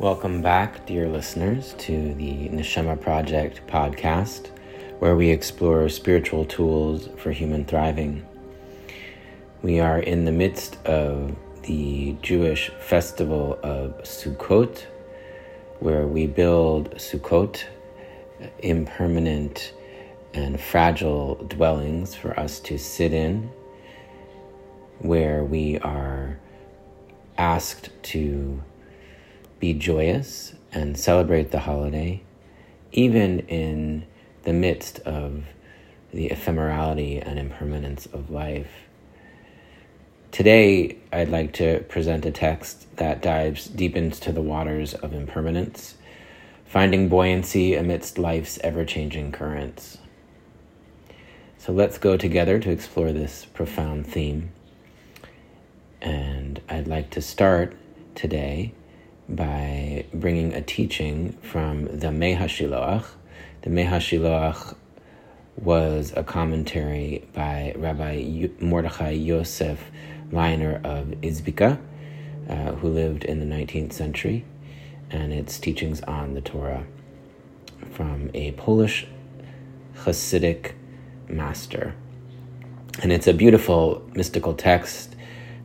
Welcome back, dear listeners, to the Neshamah Project podcast, where we explore spiritual tools for human thriving. We are in the midst of the Jewish festival of Sukkot, where we build Sukkot, impermanent and fragile dwellings for us to sit in, where we are asked to be joyous and celebrate the holiday, even in the midst of the ephemerality and impermanence of life. Today, I'd like to present a text that dives deep into the waters of impermanence, finding buoyancy amidst life's ever changing currents. So let's go together to explore this profound theme. And I'd like to start today by bringing a teaching from the Mei HaShiloach. The Mei HaShiloach was a commentary by Rabbi Mordechai Yosef Leiner of Izbika, uh, who lived in the 19th century, and its teachings on the Torah from a Polish Hasidic master. And it's a beautiful mystical text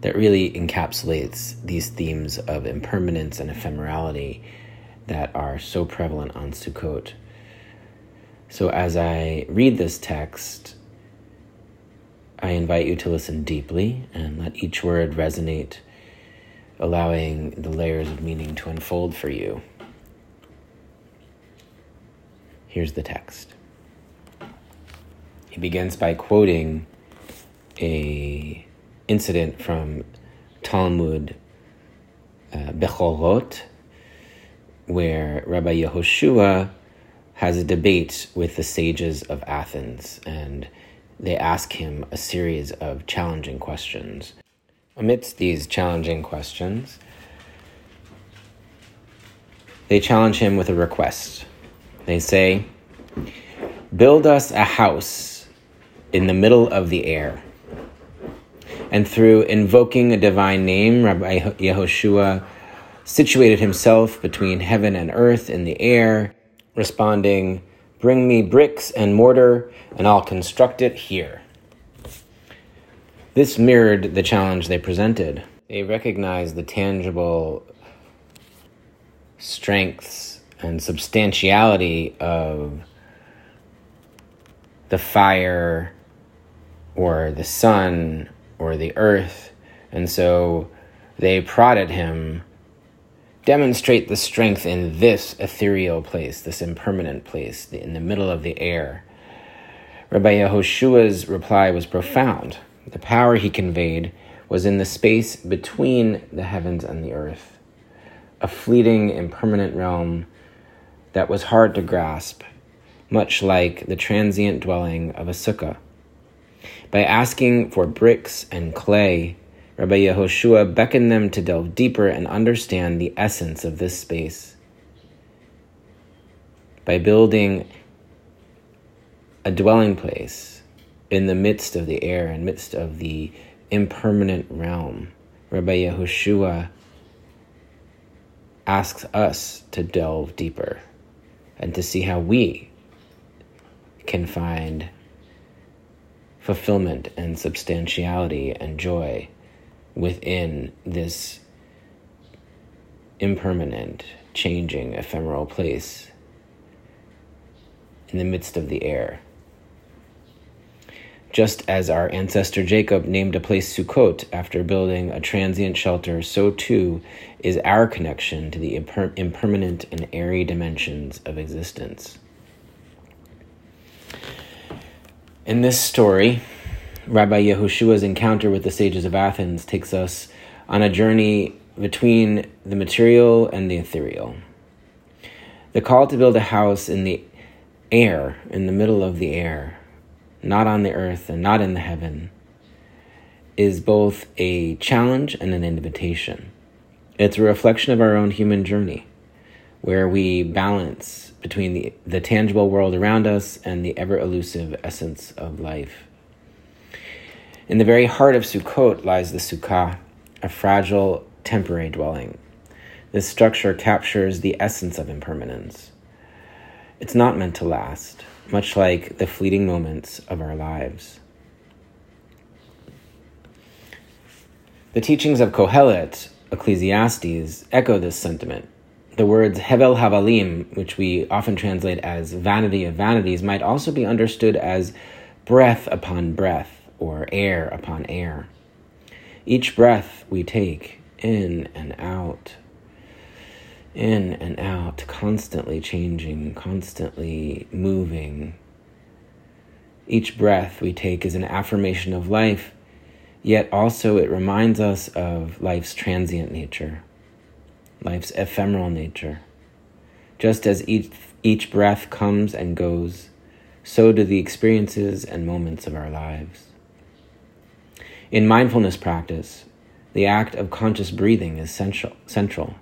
that really encapsulates these themes of impermanence and ephemerality that are so prevalent on Sukkot. So, as I read this text, I invite you to listen deeply and let each word resonate, allowing the layers of meaning to unfold for you. Here's the text. He begins by quoting a incident from Talmud uh, Bechorot, where Rabbi Yehoshua has a debate with the sages of Athens, and they ask him a series of challenging questions. Amidst these challenging questions, they challenge him with a request. They say, Build us a house in the middle of the air and through invoking a divine name, Rabbi Yehoshua situated himself between heaven and earth in the air, responding, Bring me bricks and mortar, and I'll construct it here. This mirrored the challenge they presented. They recognized the tangible strengths and substantiality of the fire or the sun or the earth. And so they prodded him demonstrate the strength in this ethereal place, this impermanent place, in the middle of the air. Rabbi Yehoshua's reply was profound. The power he conveyed was in the space between the heavens and the earth, a fleeting, impermanent realm that was hard to grasp, much like the transient dwelling of a sukkah. By asking for bricks and clay, Rabbi Yehoshua beckoned them to delve deeper and understand the essence of this space. By building a dwelling place in the midst of the air, in midst of the impermanent realm, Rabbi Yehoshua asks us to delve deeper and to see how we can find fulfillment and substantiality and joy within this impermanent, changing, ephemeral place in the midst of the air. Just as our ancestor Jacob named a place Sukkot after building a transient shelter, so too is our connection to the imper- impermanent and airy dimensions of existence. In this story, Rabbi Yehoshua's encounter with the sages of Athens takes us on a journey between the material and the ethereal. The call to build a house in the air, in the middle of the air, not on the earth and not in the heaven, is both a challenge and an invitation. It's a reflection of our own human journey, where we balance between the, the tangible world around us and the ever elusive essence of life. In the very heart of Sukkot lies the Sukkah, a fragile, temporary dwelling. This structure captures the essence of impermanence. It's not meant to last, much like the fleeting moments of our lives. The teachings of Kohelet, Ecclesiastes, echo this sentiment. The words Hevel Havalim, which we often translate as vanity of vanities, might also be understood as breath upon breath or air upon air. Each breath we take, in and out, in and out, constantly changing, constantly moving. Each breath we take is an affirmation of life, yet also it reminds us of life's transient nature, life's ephemeral nature. Just as each, each breath comes and goes, so do the experiences and moments of our lives. In mindfulness practice, the act of conscious breathing is central. central.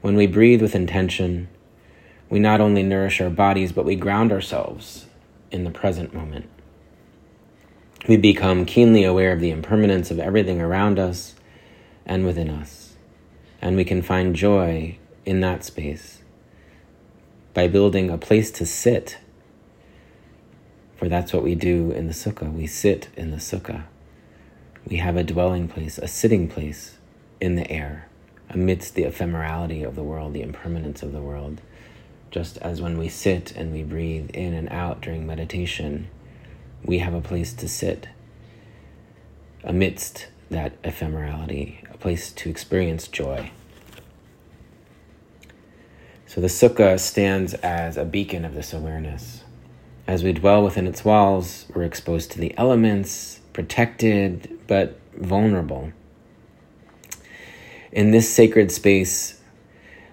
When we breathe with intention, we not only nourish our bodies, but we ground ourselves in the present moment. We become keenly aware of the impermanence of everything around us and within us, and we can find joy in that space by building a place to sit. For that's what we do in the sukkah. We sit in the sukkah. We have a dwelling place, a sitting place in the air amidst the ephemerality of the world, the impermanence of the world. Just as when we sit and we breathe in and out during meditation, we have a place to sit amidst that ephemerality, a place to experience joy. So the sukkah stands as a beacon of this awareness. As we dwell within its walls, we're exposed to the elements, protected but vulnerable. In this sacred space,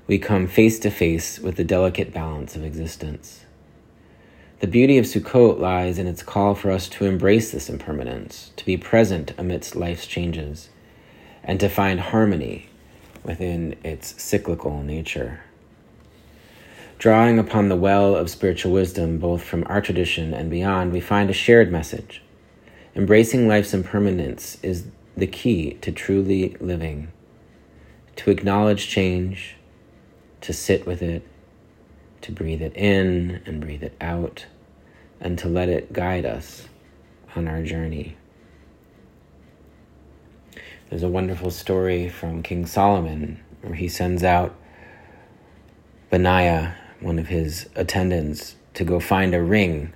we come face to face with the delicate balance of existence. The beauty of Sukkot lies in its call for us to embrace this impermanence, to be present amidst life's changes, and to find harmony within its cyclical nature. Drawing upon the well of spiritual wisdom, both from our tradition and beyond, we find a shared message. Embracing life's impermanence is the key to truly living to acknowledge change, to sit with it, to breathe it in and breathe it out, and to let it guide us on our journey. There's a wonderful story from King Solomon where he sends out Benaiah, one of his attendants, to go find a ring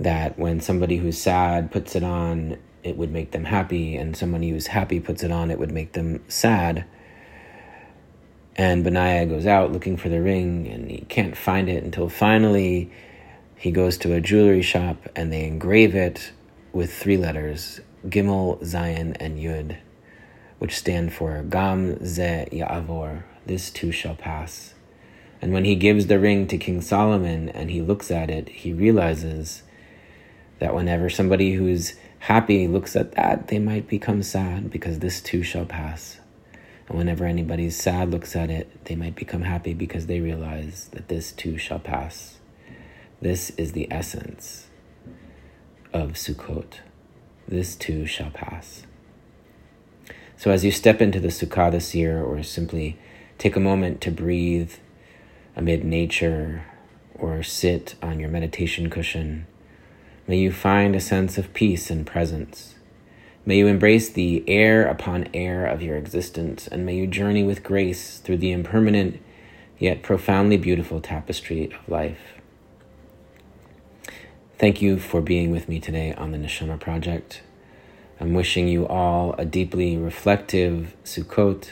that when somebody who's sad puts it on, it would make them happy, and somebody who's happy puts it on, it would make them sad. And Benaiah goes out looking for the ring and he can't find it until finally he goes to a jewelry shop and they engrave it with three letters Gimel, Zayin, and Yud, which stand for Gam Ze Ya'avor, this too shall pass. And when he gives the ring to King Solomon and he looks at it, he realizes that whenever somebody who's happy looks at that, they might become sad because this too shall pass. And whenever anybody's sad looks at it, they might become happy because they realize that this too shall pass. This is the essence of Sukkot. This too shall pass. So as you step into the Sukkah this year, or simply take a moment to breathe amid nature, or sit on your meditation cushion, may you find a sense of peace and presence May you embrace the air upon air of your existence, and may you journey with grace through the impermanent yet profoundly beautiful tapestry of life. Thank you for being with me today on the Neshamah Project. I'm wishing you all a deeply reflective Sukkot,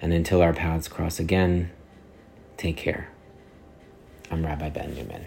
and until our paths cross again, take care. I'm Rabbi Ben Newman.